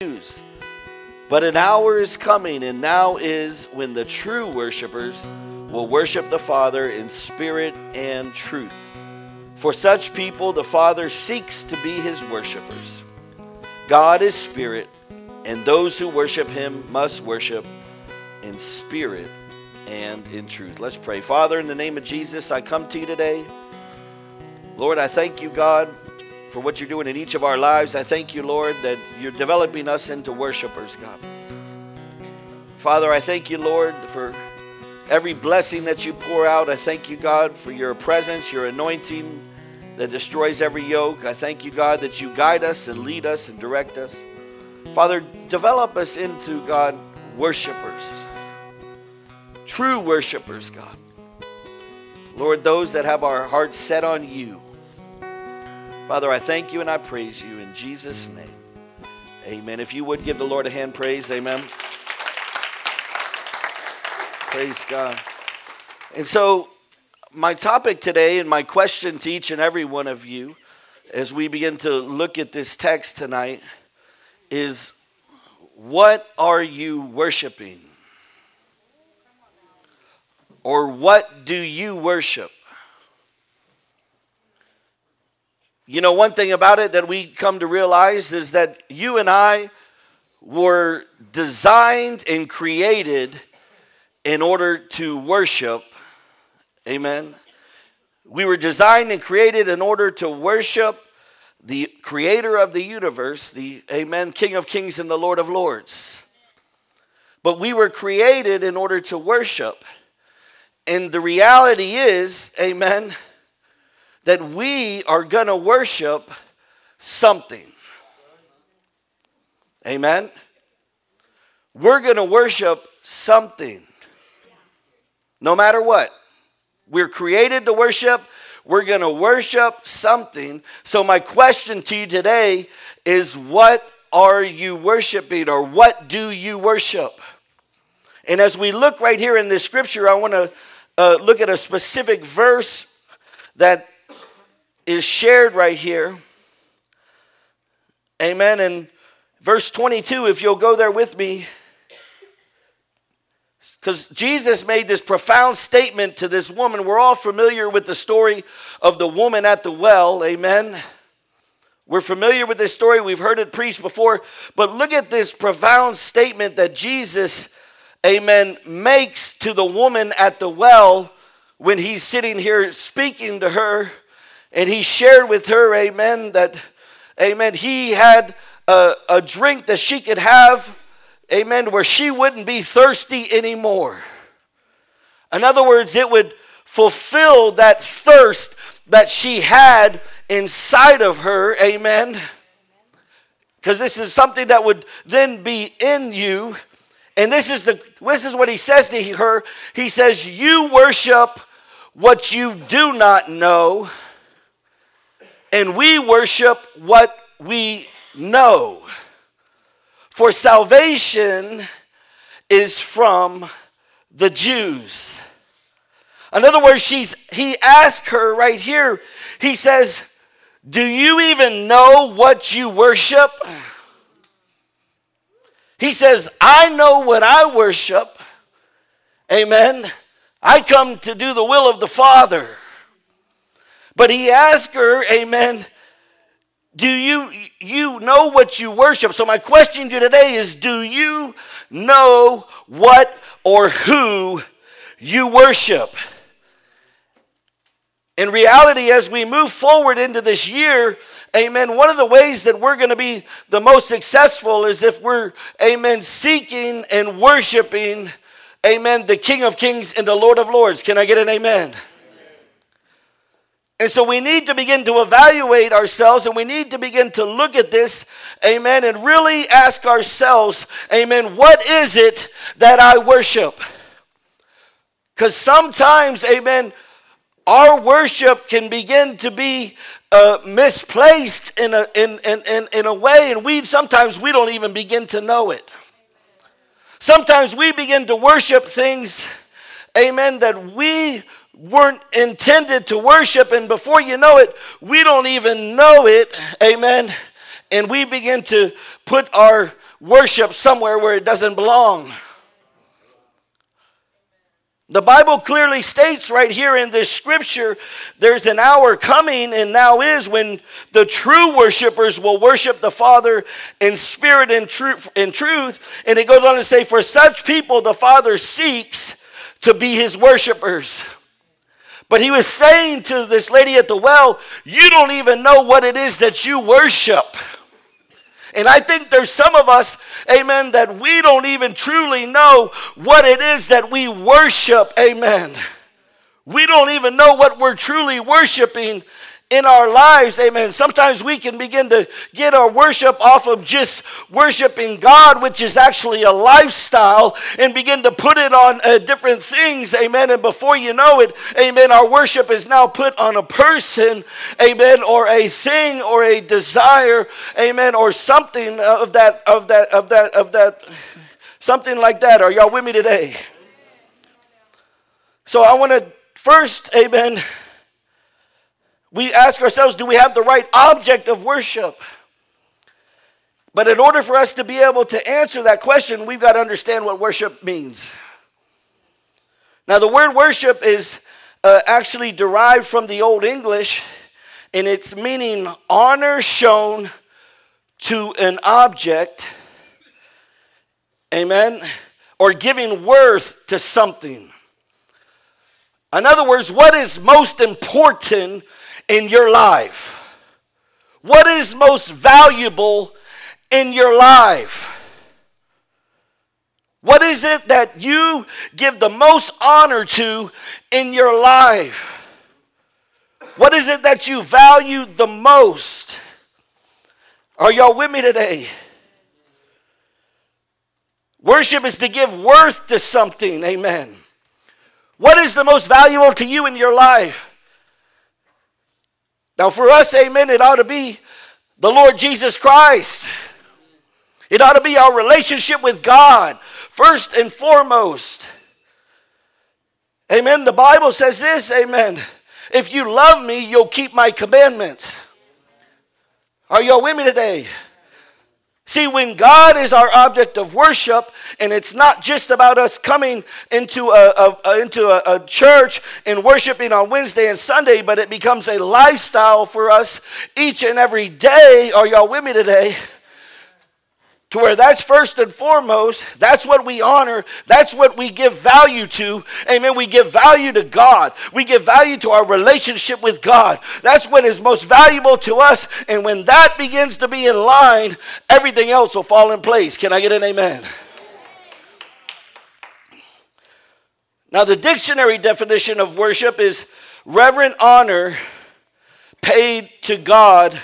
Jews. But an hour is coming, and now is when the true worshipers will worship the Father in spirit and truth. For such people, the Father seeks to be his worshipers. God is spirit, and those who worship him must worship in spirit and in truth. Let's pray. Father, in the name of Jesus, I come to you today. Lord, I thank you, God, for what you're doing in each of our lives. I thank you, Lord, that you're developing us into worshipers, God. Father, I thank you, Lord, for every blessing that you pour out. I thank you, God, for your presence, your anointing that destroys every yoke. I thank you, God, that you guide us and lead us and direct us. Father, develop us into, God, worshipers, true worshipers, God. Lord, those that have our hearts set on you. Father, I thank you and I praise you in Jesus' name. Amen. If you would give the Lord a hand praise, amen. Praise God. And so, my topic today, and my question to each and every one of you as we begin to look at this text tonight, is what are you worshiping? Or what do you worship? You know, one thing about it that we come to realize is that you and I were designed and created in order to worship. Amen. We were designed and created in order to worship the creator of the universe, the Amen, King of Kings and the Lord of Lords. But we were created in order to worship. And the reality is, Amen, that we are going to worship something. Amen. We're going to worship something. No matter what. We're created to worship. We're going to worship something. So, my question to you today is what are you worshiping or what do you worship? And as we look right here in this scripture, I want to uh, look at a specific verse that is shared right here. Amen. And verse 22, if you'll go there with me. Because Jesus made this profound statement to this woman. We're all familiar with the story of the woman at the well. Amen. We're familiar with this story. We've heard it preached before. But look at this profound statement that Jesus, amen, makes to the woman at the well when he's sitting here speaking to her. And he shared with her, amen, that, amen, he had a, a drink that she could have amen, where she wouldn't be thirsty anymore. In other words, it would fulfill that thirst that she had inside of her, amen. Because this is something that would then be in you. And this is the this is what he says to her. He says, You worship what you do not know, and we worship what we know. For salvation is from the Jews. In other words, she's, he asked her right here, he says, Do you even know what you worship? He says, I know what I worship. Amen. I come to do the will of the Father. But he asked her, Amen, do you you know what you worship? So my question to you today is do you know what or who you worship? In reality, as we move forward into this year, amen, one of the ways that we're going to be the most successful is if we're, amen, seeking and worshiping, amen, the King of Kings and the Lord of Lords. Can I get an amen? And so we need to begin to evaluate ourselves and we need to begin to look at this, amen, and really ask ourselves, amen, what is it that I worship? Because sometimes, amen, our worship can begin to be uh, misplaced in a, in, in, in, in a way, and we sometimes we don't even begin to know it. Sometimes we begin to worship things, amen, that we weren't intended to worship, and before you know it, we don't even know it. Amen. And we begin to put our worship somewhere where it doesn't belong. The Bible clearly states right here in this scripture there's an hour coming and now is when the true worshipers will worship the Father in spirit and truth in truth and it goes on to say for such people the Father seeks to be his worshipers. But he was saying to this lady at the well, you don't even know what it is that you worship. And I think there's some of us, amen, that we don't even truly know what it is that we worship, amen. We don't even know what we're truly worshiping in our lives, amen. Sometimes we can begin to get our worship off of just worshiping God, which is actually a lifestyle, and begin to put it on uh, different things, amen. And before you know it, amen, our worship is now put on a person, amen, or a thing or a desire, amen, or something of that, of that, of that, of that, something like that. Are y'all with me today? So I want to first, amen we ask ourselves do we have the right object of worship? But in order for us to be able to answer that question, we've got to understand what worship means. Now, the word worship is uh, actually derived from the Old English, and its meaning honor shown to an object, amen, or giving worth to something. In other words, what is most important in your life? What is most valuable in your life? What is it that you give the most honor to in your life? What is it that you value the most? Are y'all with me today? Worship is to give worth to something. Amen. What is the most valuable to you in your life? Now, for us, amen, it ought to be the Lord Jesus Christ. It ought to be our relationship with God, first and foremost. Amen. The Bible says this, amen. If you love me, you'll keep my commandments. Are y'all with me today? See, when God is our object of worship, and it's not just about us coming into a, a, a into a, a, church and worshiping on Wednesday and Sunday, but it becomes a lifestyle for us each and every day. Are y'all with me today? To where that's first and foremost. That's what we honor. That's what we give value to. Amen. We give value to God. We give value to our relationship with God. That's what is most valuable to us. And when that begins to be in line, everything else will fall in place. Can I get an amen? Now, the dictionary definition of worship is reverent honor paid to God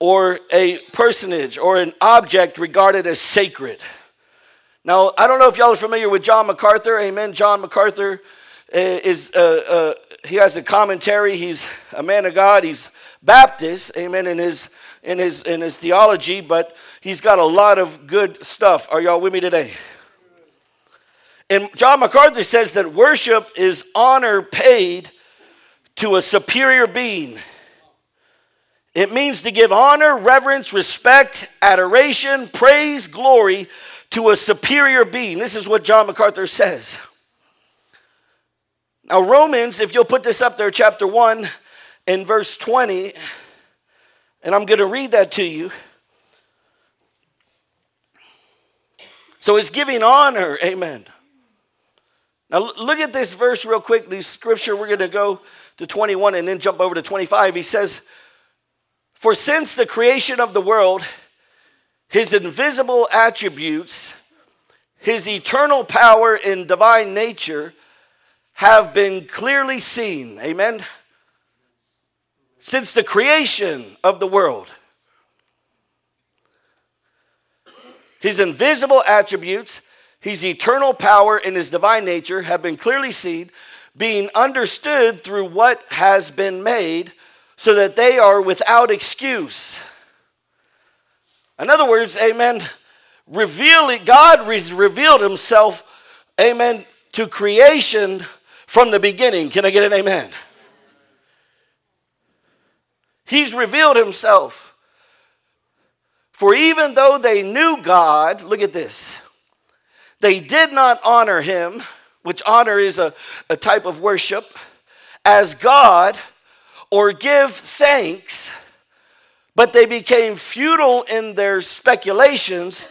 or a personage or an object regarded as sacred. Now, I don't know if y'all are familiar with John MacArthur. Amen. John MacArthur eh, is uh, uh, he has a commentary. He's a man of God. He's Baptist. Amen. In his in his in his theology, but he's got a lot of good stuff. Are y'all with me today? And John MacArthur says that worship is honor paid to a superior being it means to give honor, reverence, respect, adoration, praise, glory to a superior being. This is what John MacArthur says. Now, Romans, if you'll put this up there, chapter 1 and verse 20, and I'm going to read that to you. So it's giving honor, amen. Now, look at this verse real quick. The scripture, we're going to go to 21 and then jump over to 25. He says, for since the creation of the world, his invisible attributes, his eternal power and divine nature have been clearly seen. Amen. Since the creation of the world, his invisible attributes, his eternal power, and his divine nature have been clearly seen, being understood through what has been made so that they are without excuse. In other words, amen, revealing, God revealed himself, amen, to creation from the beginning. Can I get an amen? He's revealed himself For even though they knew God, look at this, they did not honor him, which honor is a, a type of worship, as God or give thanks, but they became futile in their speculations,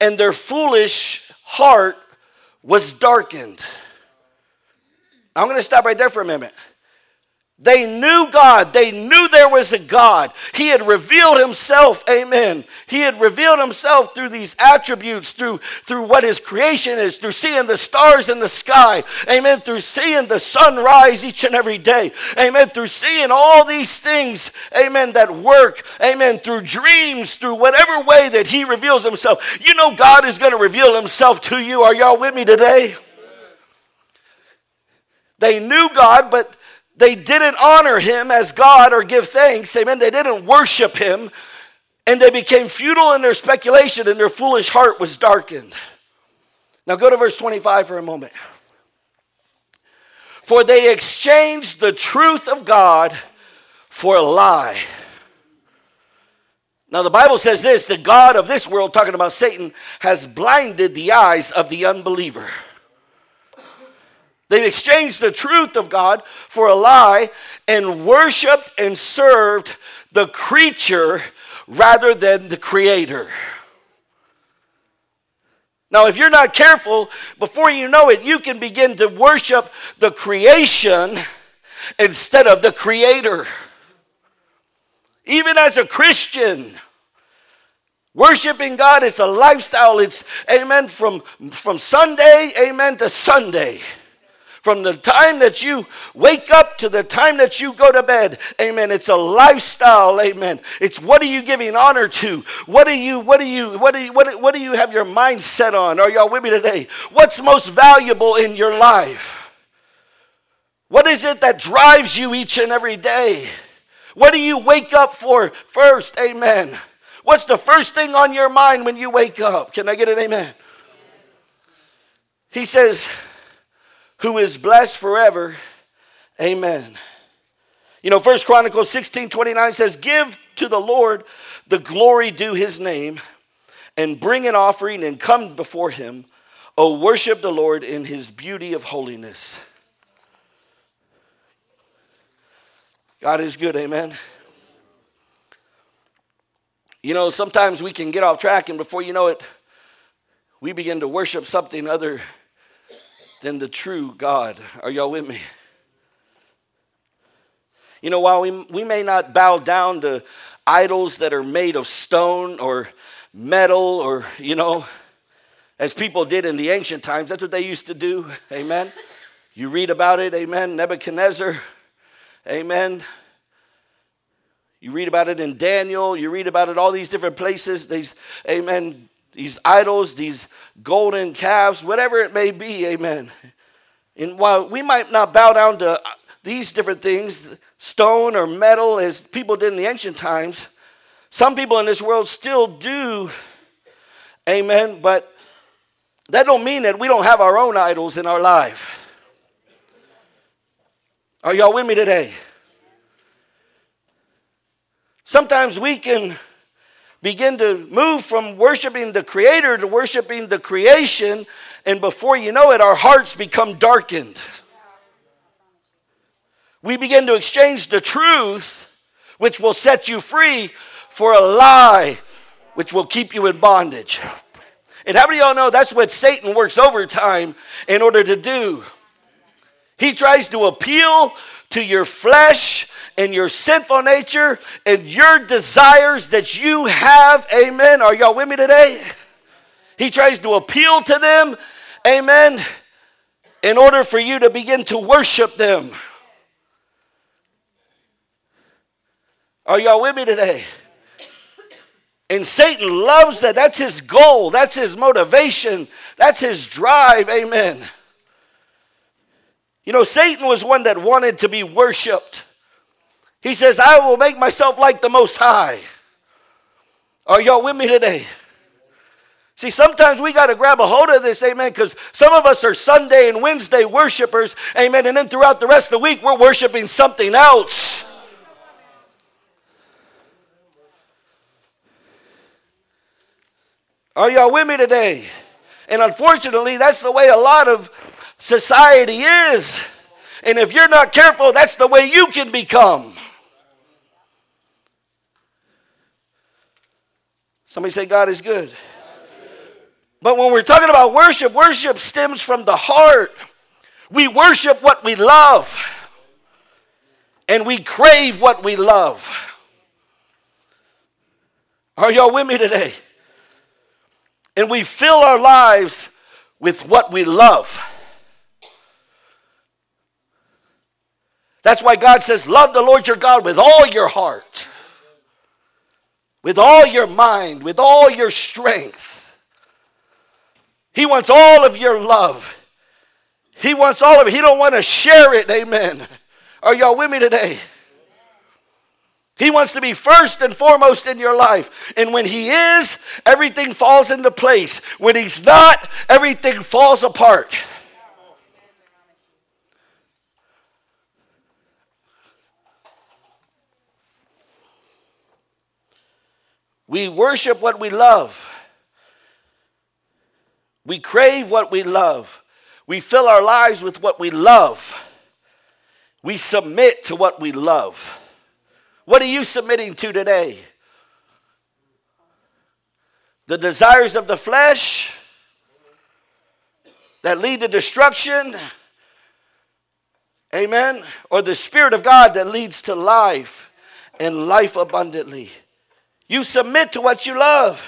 and their foolish heart was darkened. I'm going to stop right there for a minute. They knew God. They knew there was a God. He had revealed himself. Amen. He had revealed himself through these attributes, through, through what his creation is, through seeing the stars in the sky. Amen. Through seeing the sun rise each and every day. Amen. Through seeing all these things. Amen. That work. Amen. Through dreams, through whatever way that he reveals himself. You know, God is going to reveal himself to you. Are y'all with me today? They knew God, but they didn't honor him as God or give thanks. Amen. They didn't worship him. And they became futile in their speculation, and their foolish heart was darkened. Now go to verse 25 for a moment. For they exchanged the truth of God for a lie. Now, the Bible says this the God of this world, talking about Satan, has blinded the eyes of the unbeliever. They've exchanged the truth of God for a lie and worshiped and served the creature rather than the creator. Now, if you're not careful, before you know it, you can begin to worship the creation instead of the creator. Even as a Christian, worshiping God is a lifestyle. It's, amen, from, from Sunday, amen, to Sunday. From the time that you wake up to the time that you go to bed. Amen. It's a lifestyle. Amen. It's what are you giving honor to? What do you, what do you, what do you, what, what do you have your mind set on? Are y'all with me today? What's most valuable in your life? What is it that drives you each and every day? What do you wake up for first? Amen. What's the first thing on your mind when you wake up? Can I get an amen? He says, who is blessed forever. Amen. You know, First Chronicles 16 29 says, Give to the Lord the glory due his name, and bring an offering and come before him. Oh, worship the Lord in his beauty of holiness. God is good, amen. You know, sometimes we can get off track, and before you know it, we begin to worship something other than the true God. Are y'all with me? You know, while we, we may not bow down to idols that are made of stone or metal or, you know, as people did in the ancient times, that's what they used to do. Amen. You read about it. Amen. Nebuchadnezzar. Amen. You read about it in Daniel. You read about it all these different places. These, amen, these idols, these golden calves, whatever it may be, amen. And while we might not bow down to uh, these different things, stone or metal, as people did in the ancient times, some people in this world still do, amen, but that don't mean that we don't have our own idols in our life. Are y'all with me today? Sometimes we can begin to move from worshiping the Creator to worshiping the creation, and before you know it, our hearts become darkened. We begin to exchange the truth, which will set you free, for a lie, which will keep you in bondage. And how many of y'all know that's what Satan works overtime in order to do? He tries to appeal to your flesh and your sinful nature and your desires that you have. Amen. Are y'all with me today? He tries to appeal to them. Amen. In order for you to begin to worship them. Are y'all with me today? And Satan loves that. That's his goal. That's his motivation. That's his drive. Amen. You know, Satan was one that wanted to be worshiped. He says, I will make myself like the Most High. Are y'all with me today? See, sometimes we got to grab a hold of this, amen, because some of us are Sunday and Wednesday worshipers, amen, and then throughout the rest of the week we're worshiping something else. Are y'all with me today? And unfortunately, that's the way a lot of society is. And if you're not careful, that's the way you can become. Somebody say, God is good. But when we're talking about worship, worship stems from the heart. We worship what we love, and we crave what we love. Are y'all with me today? And we fill our lives with what we love. That's why God says, Love the Lord your God with all your heart, with all your mind, with all your strength. He wants all of your love. He wants all of it. He don't want to share it. Amen. Are y'all with me today? He wants to be first and foremost in your life. And when He is, everything falls into place. When He's not, everything falls apart. We worship what we love. We crave what we love. We fill our lives with what we love. We submit to what we love. What are you submitting to today? The desires of the flesh that lead to destruction? Amen? Or the Spirit of God that leads to life and life abundantly? You submit to what you love.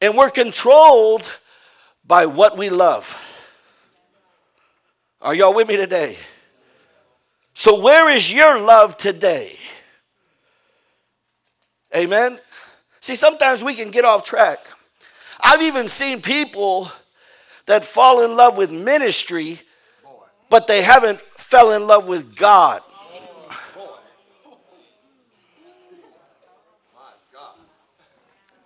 And we're controlled by what we love. Are y'all with me today? So, where is your love today? Amen. See, sometimes we can get off track. I've even seen people that fall in love with ministry, but they haven't fell in love with God.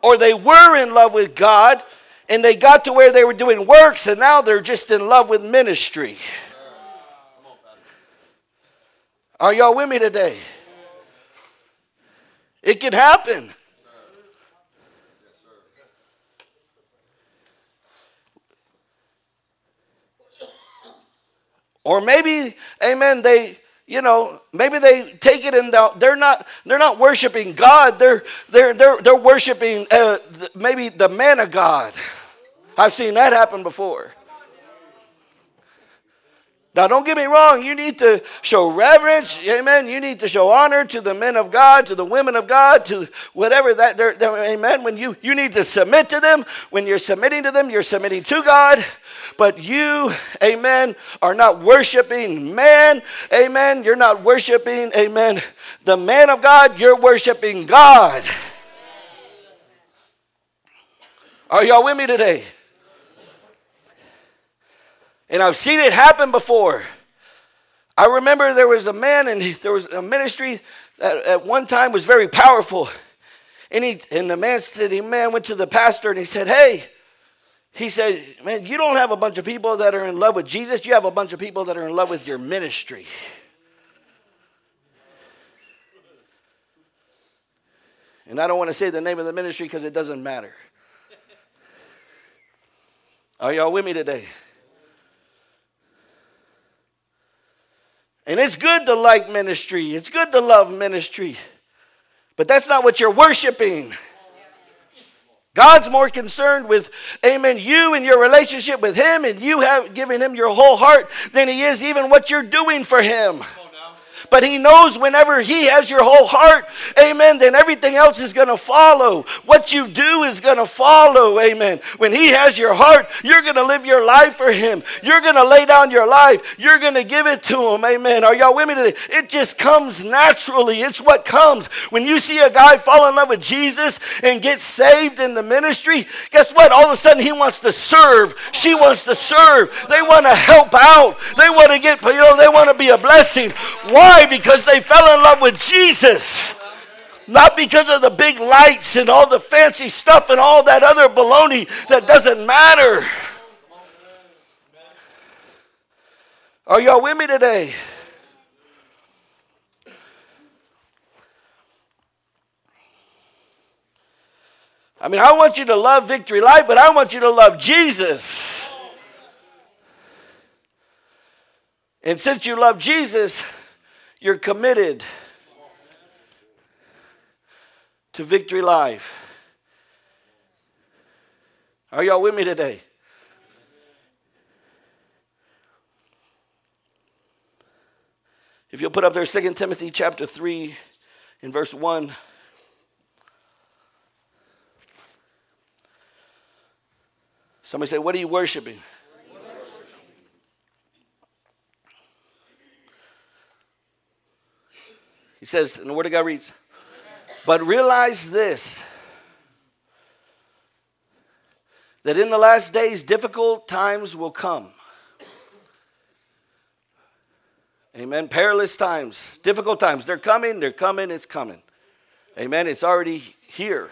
Or they were in love with God and they got to where they were doing works and now they're just in love with ministry. Are y'all with me today? It can happen. Or maybe, amen, they, you know, maybe they take it and they're not they're not worshiping God. They're they're they're they're worshiping uh, maybe the man of God. I've seen that happen before. Now, don't get me wrong, you need to show reverence, amen. You need to show honor to the men of God, to the women of God, to whatever that, they're, they're, amen. When you, you need to submit to them, when you're submitting to them, you're submitting to God. But you, amen, are not worshiping man, amen. You're not worshiping, amen, the man of God, you're worshiping God. Are y'all with me today? And I've seen it happen before. I remember there was a man and there was a ministry that at one time was very powerful. And, he, and the man said, the man went to the pastor and he said, Hey, he said, Man, you don't have a bunch of people that are in love with Jesus. You have a bunch of people that are in love with your ministry. And I don't want to say the name of the ministry because it doesn't matter. Are y'all with me today? And it's good to like ministry, it's good to love ministry, but that's not what you're worshiping. God's more concerned with, amen, you and your relationship with Him and you have given Him your whole heart than He is even what you're doing for Him. But he knows whenever he has your whole heart, amen, then everything else is going to follow. What you do is going to follow, amen. When he has your heart, you're going to live your life for him. You're going to lay down your life. You're going to give it to him, amen. Are y'all with me today? It just comes naturally. It's what comes. When you see a guy fall in love with Jesus and get saved in the ministry, guess what? All of a sudden he wants to serve. She wants to serve. They want to help out. They want to get, you know, they want to be a blessing. Why? Why? Because they fell in love with Jesus. Not because of the big lights and all the fancy stuff and all that other baloney that doesn't matter. Are y'all with me today? I mean, I want you to love Victory Life, but I want you to love Jesus. And since you love Jesus, you're committed to Victory Life. Are y'all with me today? If you'll put up there 2 Timothy chapter 3 in verse 1. Somebody say, What are you worshiping? He says, and the Word of God reads, But realize this that in the last days difficult times will come. Amen. Perilous times, difficult times. They're coming, they're coming, it's coming. Amen. It's already here.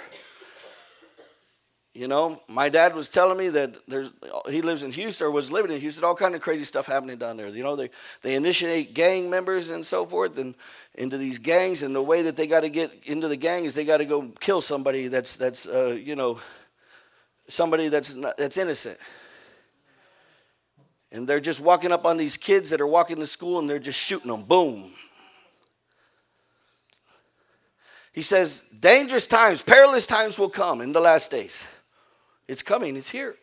You know, my dad was telling me that there's he lives in Houston or was living in Houston, all kind of crazy stuff happening down there. You know, they, they initiate gang members and so forth and into these gangs, and the way that they got to get into the gang is they got to go kill somebody that's that's uh, you know somebody that's not, that's innocent. And they're just walking up on these kids that are walking to school and they're just shooting them. Boom. He says, dangerous times, perilous times will come in the last days. It's coming, it's here.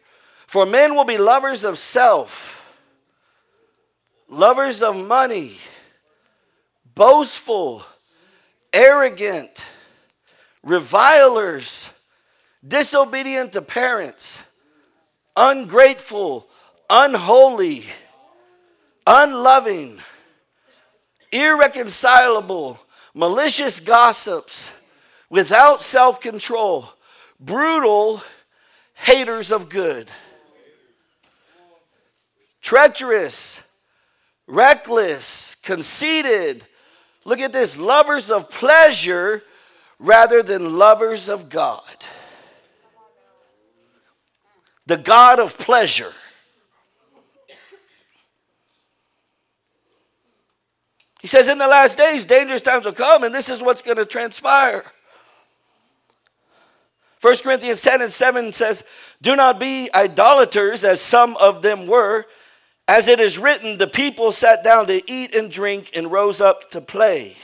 For men will be lovers of self, lovers of money, boastful, arrogant, revilers, disobedient to parents, ungrateful, unholy, unloving, irreconcilable, malicious gossips, without self control, brutal, haters of good, treacherous, reckless, conceited. Look at this lovers of pleasure rather than lovers of God. The God of pleasure. He says, In the last days, dangerous times will come, and this is what's going to transpire. 1 Corinthians 10 and 7 says, Do not be idolaters as some of them were. As it is written, the people sat down to eat and drink and rose up to play.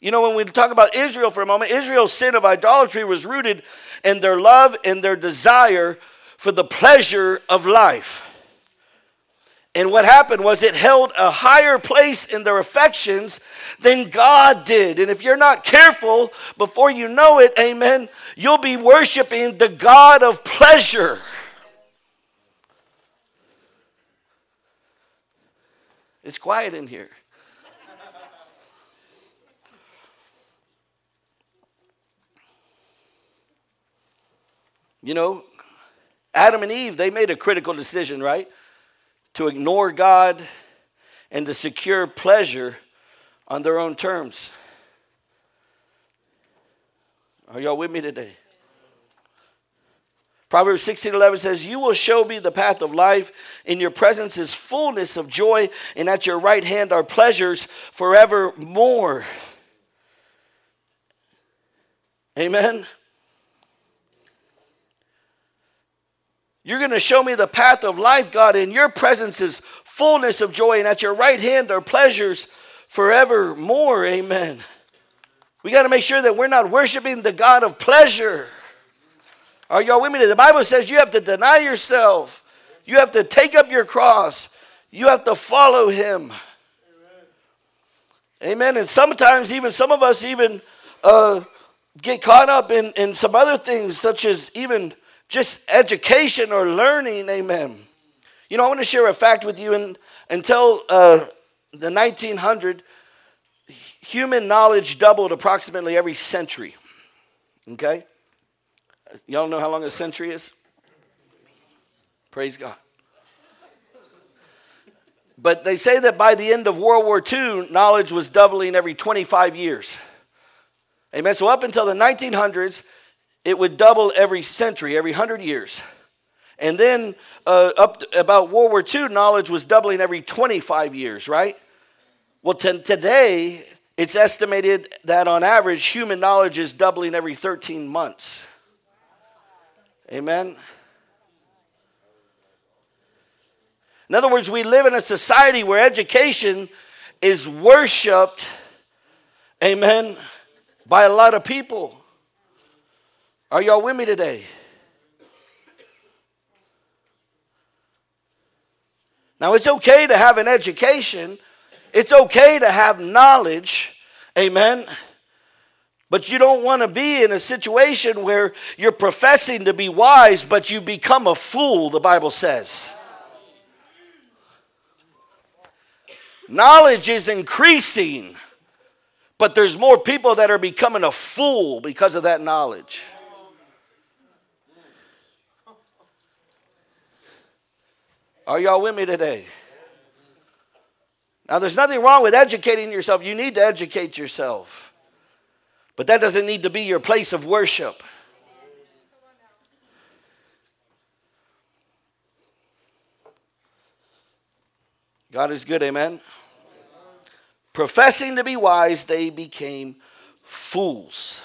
You know, when we talk about Israel for a moment, Israel's sin of idolatry was rooted in their love and their desire for the pleasure of life. And what happened was it held a higher place in their affections than God did. And if you're not careful, before you know it, amen, you'll be worshiping the God of pleasure. It's quiet in here. You know, Adam and Eve, they made a critical decision, right? To ignore God and to secure pleasure on their own terms. Are y'all with me today? Proverbs 16 11 says, You will show me the path of life. In your presence is fullness of joy, and at your right hand are pleasures forevermore. Amen. You're going to show me the path of life, God. In your presence is fullness of joy, and at your right hand are pleasures forevermore. Amen. We got to make sure that we're not worshiping the God of pleasure. Are y'all with me? The Bible says you have to deny yourself, you have to take up your cross, you have to follow Him. Amen. And sometimes, even some of us, even uh, get caught up in, in some other things, such as even just education or learning, amen. You know, I want to share a fact with you. And until uh, the 1900, human knowledge doubled approximately every century. Okay? Y'all know how long a century is? Praise God. But they say that by the end of World War II, knowledge was doubling every 25 years. Amen. So up until the 1900s, it would double every century, every hundred years. And then uh, up about World War II, knowledge was doubling every 25 years, right? Well, t- today, it's estimated that on average, human knowledge is doubling every 13 months. Amen. In other words, we live in a society where education is worshiped, amen, by a lot of people. Are y'all with me today? Now, it's okay to have an education, it's okay to have knowledge, amen. But you don't want to be in a situation where you're professing to be wise, but you become a fool, the Bible says. Knowledge is increasing, but there's more people that are becoming a fool because of that knowledge. Are y'all with me today? Now, there's nothing wrong with educating yourself. You need to educate yourself. But that doesn't need to be your place of worship. God is good, amen. Professing to be wise, they became fools.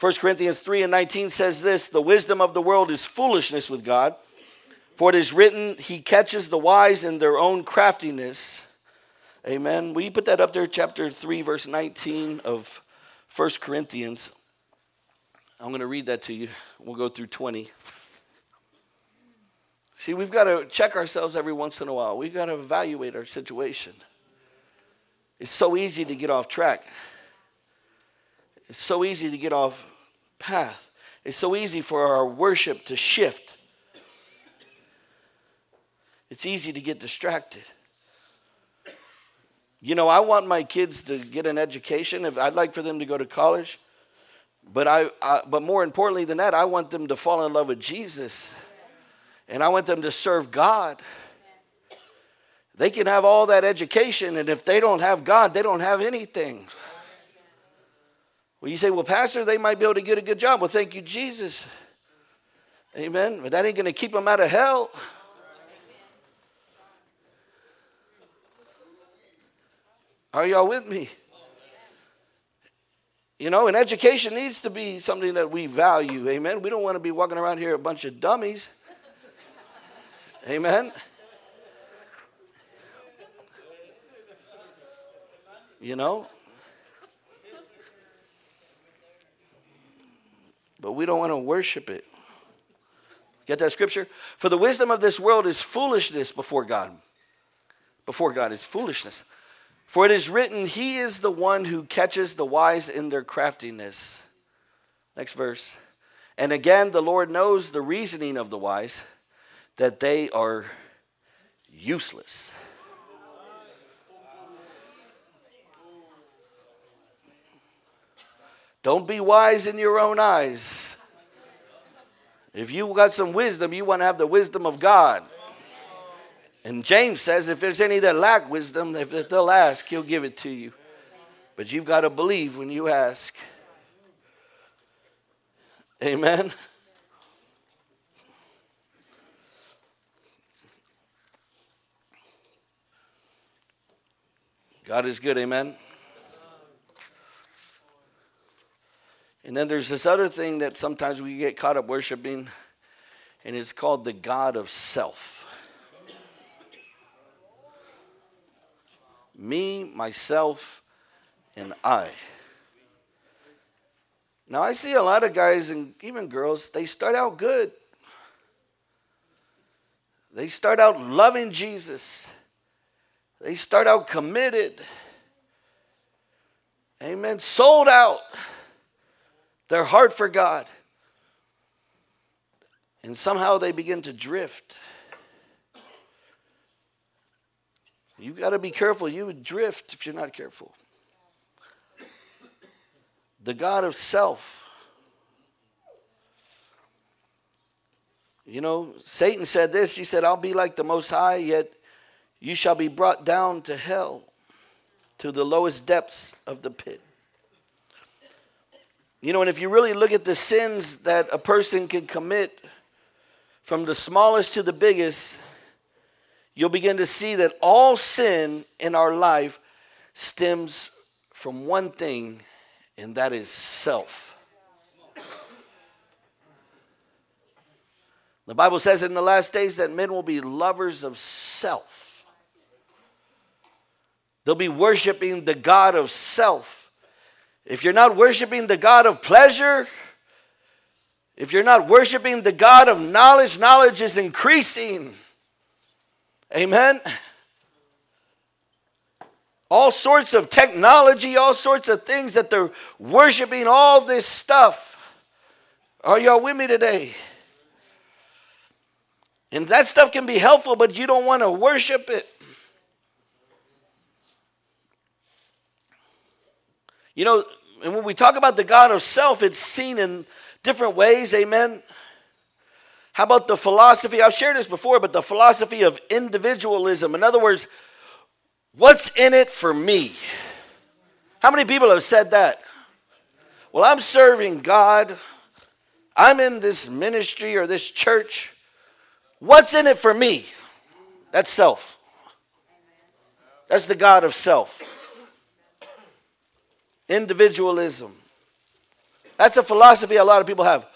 1 Corinthians 3 and 19 says this The wisdom of the world is foolishness with God. For it is written, He catches the wise in their own craftiness. Amen. Will you put that up there, chapter 3, verse 19 of 1 Corinthians? I'm going to read that to you. We'll go through 20. See, we've got to check ourselves every once in a while. We've got to evaluate our situation. It's so easy to get off track. It's so easy to get off path. It's so easy for our worship to shift it's easy to get distracted. You know, I want my kids to get an education. If I'd like for them to go to college, but I, I, but more importantly than that, I want them to fall in love with Jesus, and I want them to serve God. They can have all that education, and if they don't have God, they don't have anything. Well, you say, well, Pastor, they might be able to get a good job. Well, thank you, Jesus. Amen. But that ain't going to keep them out of hell. Are y'all with me? You know, and education needs to be something that we value. Amen. We don't want to be walking around here a bunch of dummies. Amen. You know? But we don't want to worship it. Get that scripture? For the wisdom of this world is foolishness before God. Before God is foolishness. For it is written, He is the one who catches the wise in their craftiness. Next verse. And again, the Lord knows the reasoning of the wise, that they are useless. Don't be wise in your own eyes. If you got some wisdom, you want to have the wisdom of God. And James says, if there's any that lack wisdom, if they'll ask, he'll give it to you. But you've got to believe when you ask. Amen. God is good, amen. And then there's this other thing that sometimes we get caught up worshiping, and it's called the God of self. Me, myself, and I. Now, I see a lot of guys and even girls, they start out good. They start out loving Jesus. They start out committed. Amen. Sold out. Their heart for God. And somehow they begin to drift. You got to be careful. You would drift if you're not careful. The God of self. You know, Satan said this. He said, I'll be like the Most High, yet you shall be brought down to hell, to the lowest depths of the pit. You know, and if you really look at the sins that a person can commit, from the smallest to the biggest, you'll begin to see that all sin in our life stems from one thing, and that is self. The Bible says in the last days that men will be lovers of self. They'll be worshiping the God of self. If you're not worshiping the God of pleasure, if you're not worshiping the God of knowledge, knowledge is increasing. Amen. All sorts of technology, all sorts of things that they're worshiping, all this stuff. Are y'all with me today? And that stuff can be helpful, but you don't want to worship it. You know, and when we talk about the God of self, it's seen in different ways, amen. How about the philosophy? I've shared this before, but the philosophy of individualism. In other words, what's in it for me? How many people have said that? Well, I'm serving God. I'm in this ministry or this church. What's in it for me? That's self. That's the God of self. Individualism. That's a philosophy a lot of people have.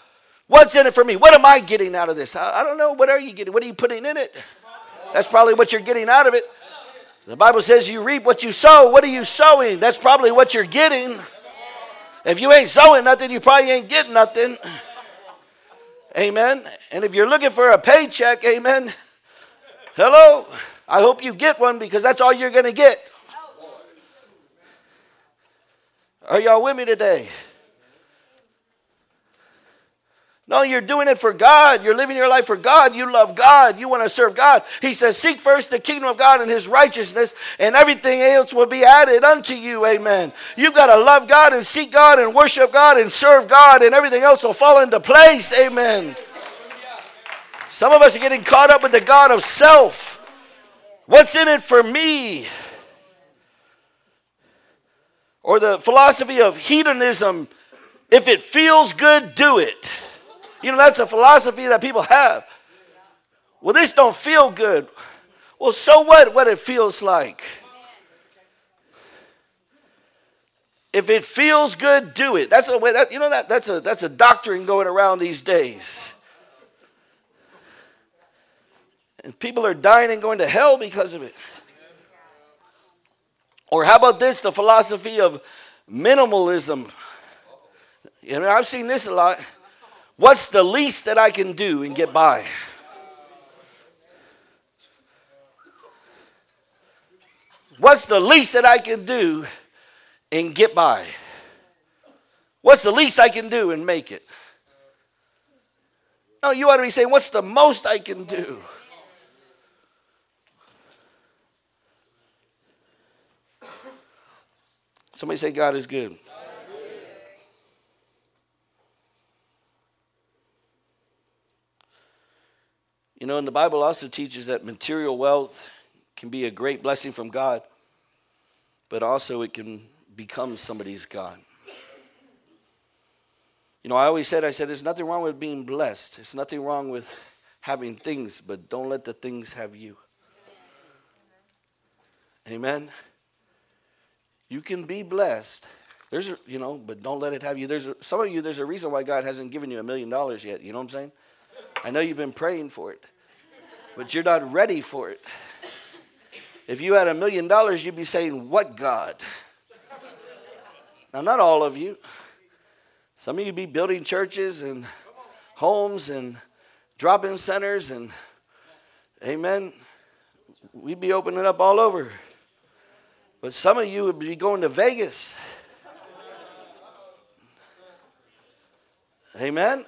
What's in it for me? What am I getting out of this? I, I don't know. What are you getting? What are you putting in it? That's probably what you're getting out of it. The Bible says you reap what you sow. What are you sowing? That's probably what you're getting. If you ain't sowing nothing, you probably ain't getting nothing. Amen. And if you're looking for a paycheck, amen. Hello. I hope you get one because that's all you're going to get. Are y'all with me today? No, you're doing it for God. You're living your life for God. You love God. You want to serve God. He says, Seek first the kingdom of God and his righteousness, and everything else will be added unto you. Amen. You've got to love God and seek God and worship God and serve God, and everything else will fall into place. Amen. Some of us are getting caught up with the God of self. What's in it for me? Or the philosophy of hedonism. If it feels good, do it. You know, that's a philosophy that people have. Well, this don't feel good. Well, so what what it feels like? If it feels good, do it. That's a way that you know that that's a that's a doctrine going around these days. And people are dying and going to hell because of it. Or how about this, the philosophy of minimalism? You know, I've seen this a lot. What's the least that I can do and get by? What's the least that I can do and get by? What's the least I can do and make it? No, you ought to be saying, What's the most I can do? Somebody say, God is good. You know, and the Bible also teaches that material wealth can be a great blessing from God, but also it can become somebody's God. You know, I always said, I said, there's nothing wrong with being blessed. There's nothing wrong with having things, but don't let the things have you. Amen. You can be blessed. There's, a, you know, but don't let it have you. There's a, some of you. There's a reason why God hasn't given you a million dollars yet. You know what I'm saying? I know you've been praying for it, but you're not ready for it. If you had a million dollars, you'd be saying, What God? Now, not all of you. Some of you be building churches and homes and drop in centers and, amen. We'd be opening up all over. But some of you would be going to Vegas. Amen.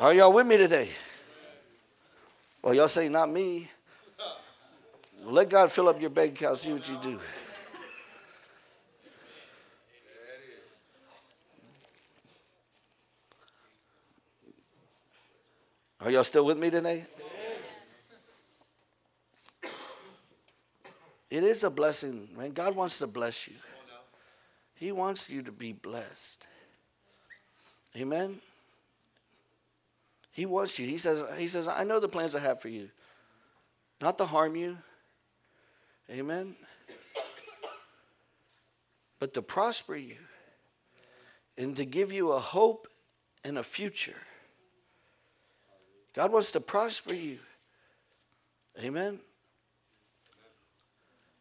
Are y'all with me today? Well, y'all say, not me. Well, let God fill up your bank account, see what you do. Are y'all still with me today? It is a blessing, man. God wants to bless you. He wants you to be blessed. Amen. He wants you. He says, he says, I know the plans I have for you. not to harm you. Amen. But to prosper you and to give you a hope and a future. God wants to prosper you. Amen.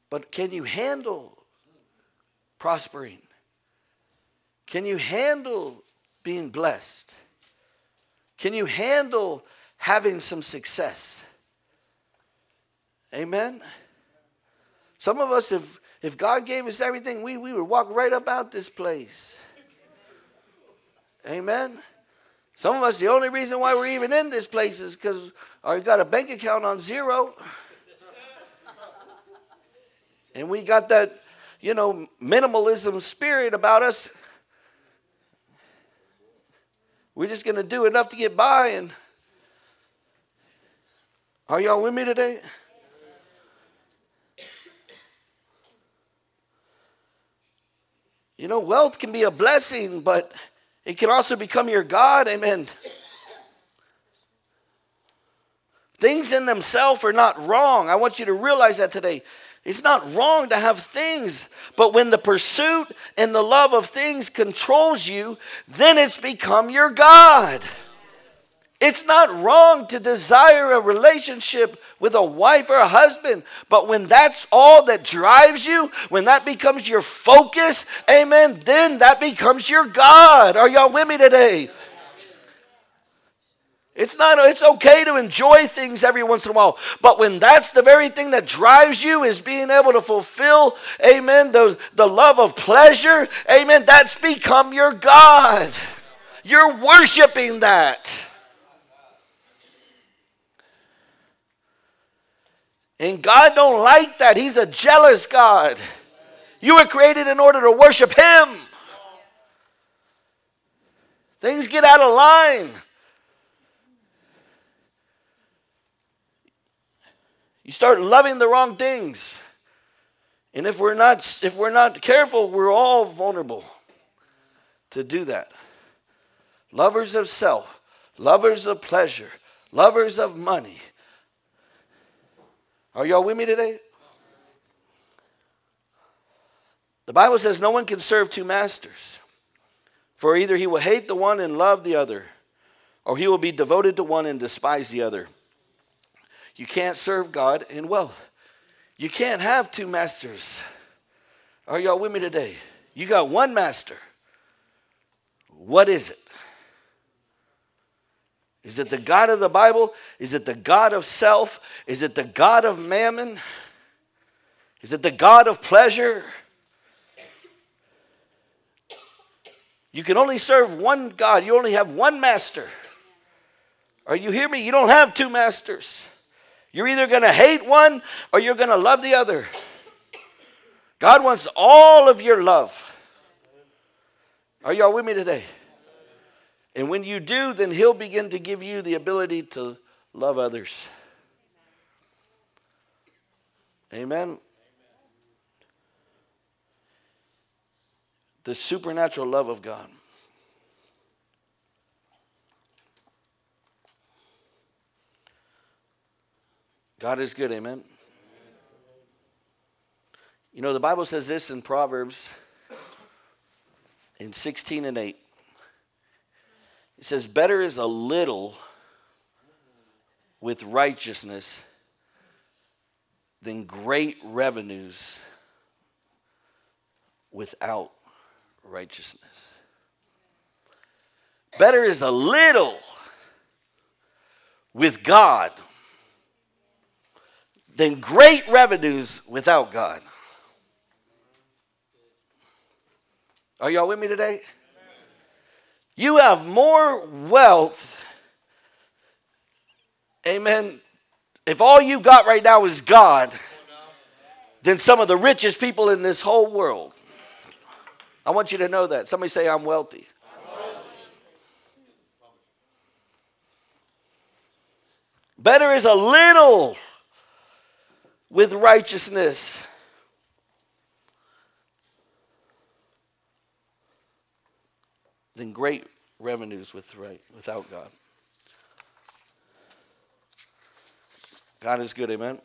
But can you handle prospering? Can you handle being blessed? Can you handle having some success? Amen. Some of us, if if God gave us everything, we, we would walk right about this place. Amen. Some of us, the only reason why we're even in this place is because we got a bank account on zero. and we got that, you know, minimalism spirit about us. We're just going to do enough to get by. And are y'all with me today? You know, wealth can be a blessing, but it can also become your God. Amen. Things in themselves are not wrong. I want you to realize that today. It's not wrong to have things, but when the pursuit and the love of things controls you, then it's become your God. It's not wrong to desire a relationship with a wife or a husband, but when that's all that drives you, when that becomes your focus, amen, then that becomes your God. Are y'all with me today? It's not it's okay to enjoy things every once in a while, but when that's the very thing that drives you is being able to fulfill, amen, the, the love of pleasure, amen, that's become your God. You're worshiping that. And God don't like that. He's a jealous God. You were created in order to worship him. Things get out of line. You start loving the wrong things. And if we're not if we're not careful, we're all vulnerable to do that. Lovers of self, lovers of pleasure, lovers of money, are y'all with me today? The Bible says no one can serve two masters, for either he will hate the one and love the other, or he will be devoted to one and despise the other. You can't serve God in wealth. You can't have two masters. Are y'all with me today? You got one master. What is it? Is it the God of the Bible? Is it the God of self? Is it the God of mammon? Is it the God of pleasure? You can only serve one God. You only have one master. Are you hear me? You don't have two masters. You're either going to hate one or you're going to love the other. God wants all of your love. Are y'all with me today? And when you do, then He'll begin to give you the ability to love others. Amen. The supernatural love of God. God is good, amen. You know, the Bible says this in Proverbs in 16 and 8. It says, Better is a little with righteousness than great revenues without righteousness. Better is a little with God than great revenues without God. Are y'all with me today? You have more wealth. Amen. If all you got right now is God, than some of the richest people in this whole world. I want you to know that. Somebody say, I'm wealthy. Better is a little with righteousness than great revenues with right, without God. God is good, amen.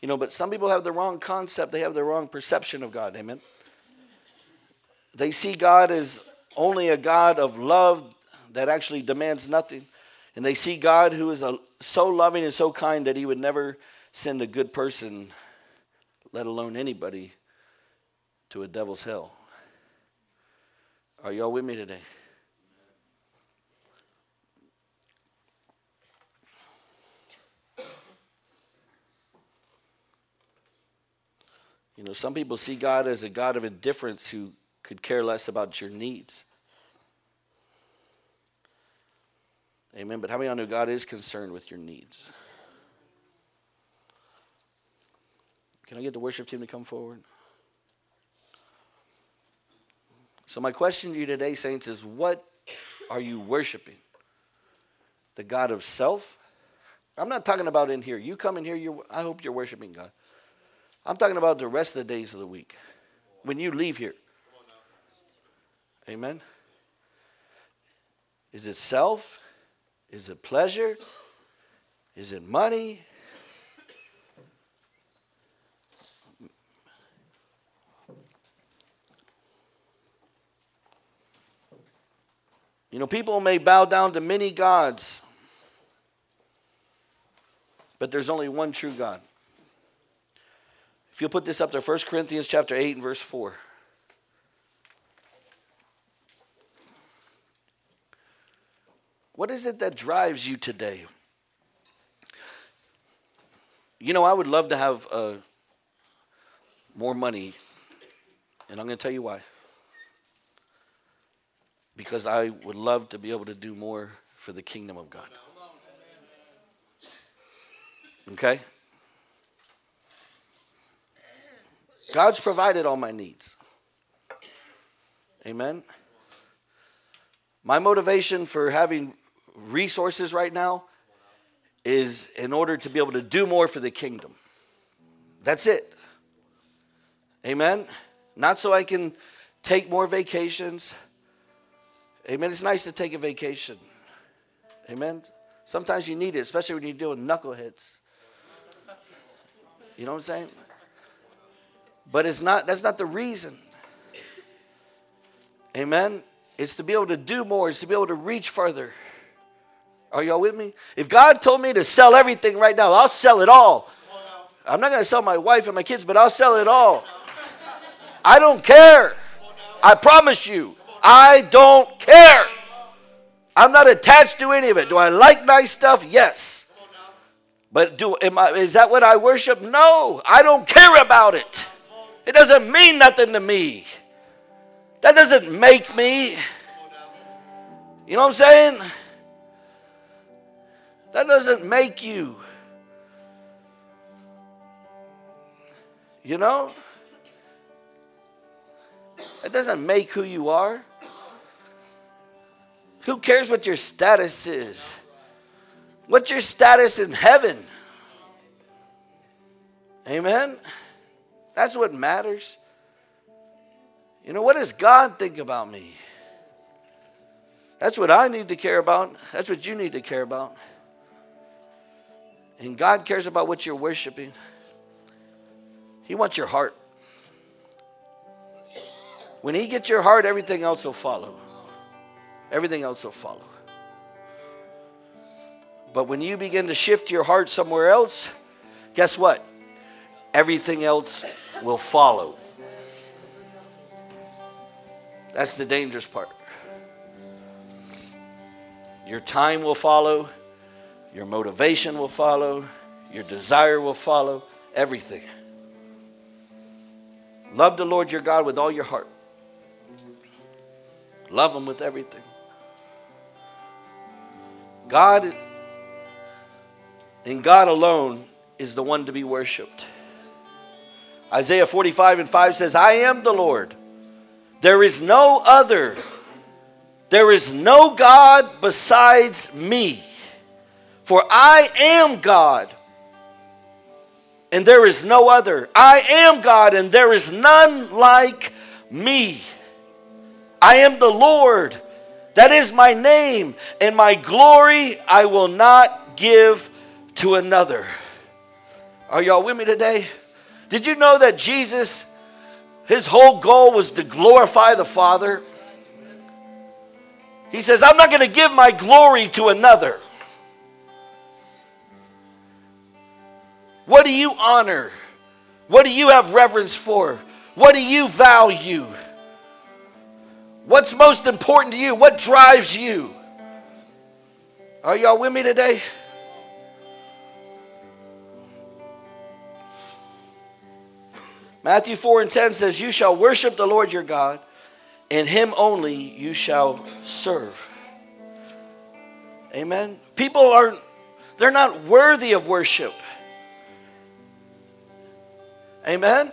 You know, but some people have the wrong concept, they have the wrong perception of God, amen. They see God as only a God of love that actually demands nothing. And they see God who is a, so loving and so kind that he would never send a good person, let alone anybody, to a devil's hell. Are y'all with me today? You know, some people see God as a God of indifference who could care less about your needs. Amen. But how many of y'all know God is concerned with your needs? Can I get the worship team to come forward? So, my question to you today, saints, is what are you worshiping? The God of self? I'm not talking about in here. You come in here, I hope you're worshiping God. I'm talking about the rest of the days of the week when you leave here. Amen. Is it self? Is it pleasure? Is it money? You know, people may bow down to many gods, but there's only one true God. If you'll put this up there, 1 Corinthians chapter 8 and verse 4. What is it that drives you today? You know, I would love to have uh, more money, and I'm going to tell you why. Because I would love to be able to do more for the kingdom of God. Okay? God's provided all my needs. Amen. My motivation for having resources right now is in order to be able to do more for the kingdom. That's it. Amen. Not so I can take more vacations. Amen. It's nice to take a vacation. Amen. Sometimes you need it, especially when you're with knuckleheads. You know what I'm saying? But it's not that's not the reason. Amen. It's to be able to do more, it's to be able to reach further. Are y'all with me? If God told me to sell everything right now, I'll sell it all. I'm not going to sell my wife and my kids, but I'll sell it all. I don't care. I promise you. I don't care. I'm not attached to any of it. Do I like nice stuff? Yes. But do am I, is that what I worship? No. I don't care about it. It doesn't mean nothing to me. That doesn't make me. You know what I'm saying? That doesn't make you. You know? It doesn't make who you are. Who cares what your status is? What's your status in heaven? Amen? That's what matters. You know, what does God think about me? That's what I need to care about. That's what you need to care about. And God cares about what you're worshiping. He wants your heart. When He gets your heart, everything else will follow. Everything else will follow. But when you begin to shift your heart somewhere else, guess what? Everything else will follow. That's the dangerous part. Your time will follow, your motivation will follow, your desire will follow, everything. Love the Lord your God with all your heart. Love Him with everything. God, and God alone, is the one to be worshiped. Isaiah 45 and 5 says, I am the Lord. There is no other. There is no God besides me. For I am God, and there is no other. I am God, and there is none like me. I am the Lord That is my name, and my glory I will not give to another. Are y'all with me today? Did you know that Jesus, his whole goal was to glorify the Father? He says, I'm not going to give my glory to another. What do you honor? What do you have reverence for? What do you value? What's most important to you? What drives you? Are y'all with me today? Matthew 4 and 10 says, You shall worship the Lord your God, and him only you shall serve. Amen. People aren't, they're not worthy of worship. Amen.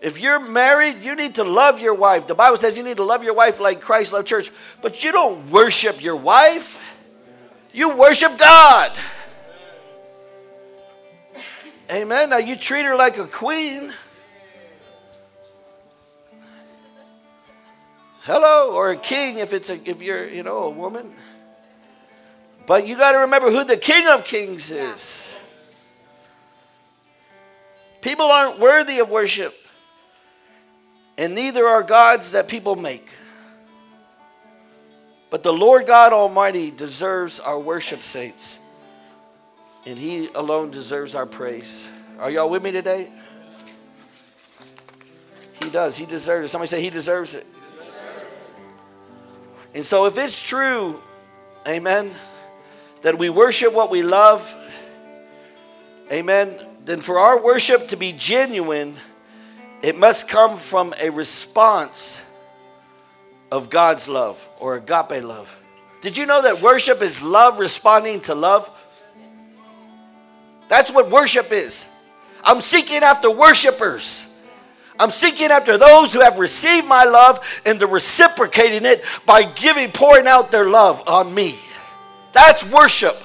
If you're married, you need to love your wife. The Bible says you need to love your wife like Christ loved church. But you don't worship your wife. You worship God. Amen. Now you treat her like a queen. Hello, or a king if it's a if you're, you know, a woman. But you got to remember who the King of Kings is. People aren't worthy of worship, and neither are gods that people make. But the Lord God Almighty deserves our worship, saints, and He alone deserves our praise. Are y'all with me today? He does. He deserves it. Somebody say, He deserves it. And so, if it's true, amen, that we worship what we love, amen, then for our worship to be genuine, it must come from a response of God's love or agape love. Did you know that worship is love responding to love? That's what worship is. I'm seeking after worshipers. I'm seeking after those who have received my love and they're reciprocating it by giving, pouring out their love on me. That's worship.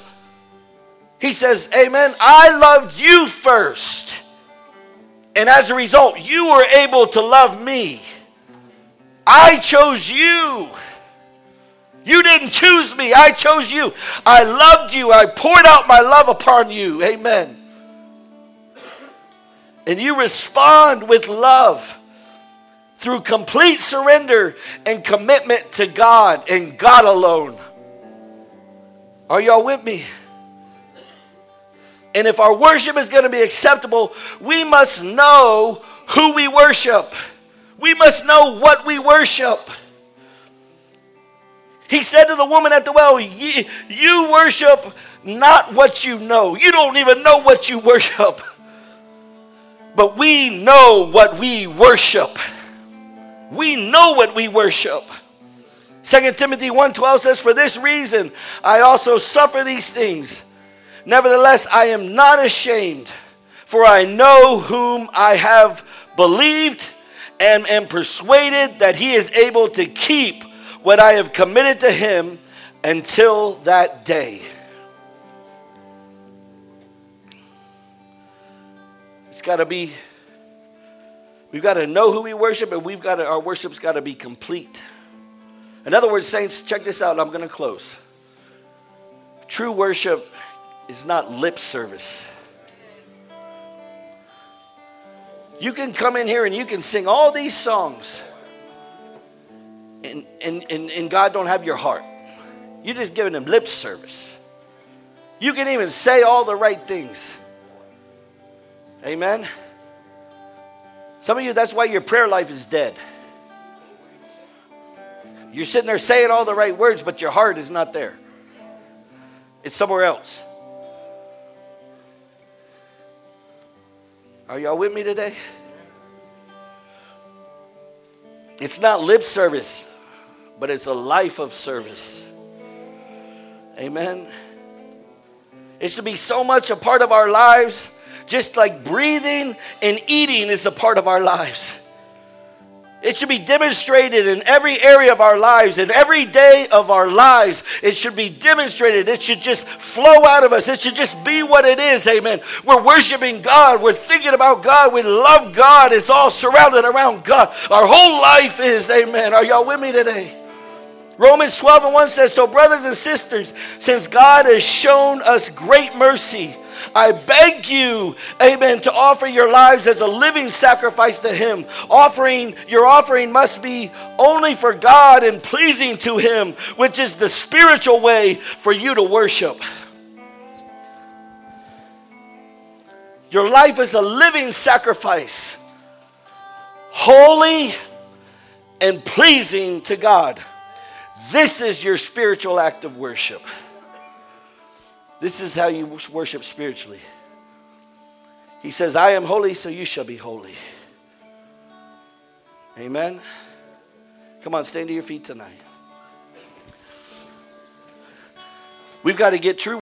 He says, Amen. I loved you first. And as a result, you were able to love me. I chose you. You didn't choose me, I chose you. I loved you. I poured out my love upon you. Amen. And you respond with love through complete surrender and commitment to God and God alone. Are y'all with me? And if our worship is going to be acceptable, we must know who we worship. We must know what we worship. He said to the woman at the well, You worship not what you know. You don't even know what you worship. But we know what we worship. We know what we worship. 2 Timothy 1:12 says, For this reason I also suffer these things. Nevertheless, I am not ashamed, for I know whom I have believed and am persuaded that he is able to keep what I have committed to him until that day. It's got to be, we've got to know who we worship, and we've got to, our worship's got to be complete. In other words, saints, check this out. I'm going to close. True worship is not lip service. You can come in here and you can sing all these songs, and, and, and, and God don't have your heart. You're just giving him lip service. You can even say all the right things. Amen. Some of you, that's why your prayer life is dead. You're sitting there saying all the right words, but your heart is not there. It's somewhere else. Are y'all with me today? It's not lip service, but it's a life of service. Amen. It should be so much a part of our lives, just like breathing and eating is a part of our lives. It should be demonstrated in every area of our lives, in every day of our lives. It should be demonstrated. It should just flow out of us. It should just be what it is. Amen. We're worshiping God. We're thinking about God. We love God. It's all surrounded around God. Our whole life is, amen. Are y'all with me today? Romans 12 and 1 says, So, brothers and sisters, since God has shown us great mercy, I beg you, amen, to offer your lives as a living sacrifice to Him. Offering, your offering must be only for God and pleasing to Him, which is the spiritual way for you to worship. Your life is a living sacrifice, holy and pleasing to God. This is your spiritual act of worship. This is how you worship spiritually. He says, I am holy, so you shall be holy. Amen. Come on, stand to your feet tonight. We've got to get true.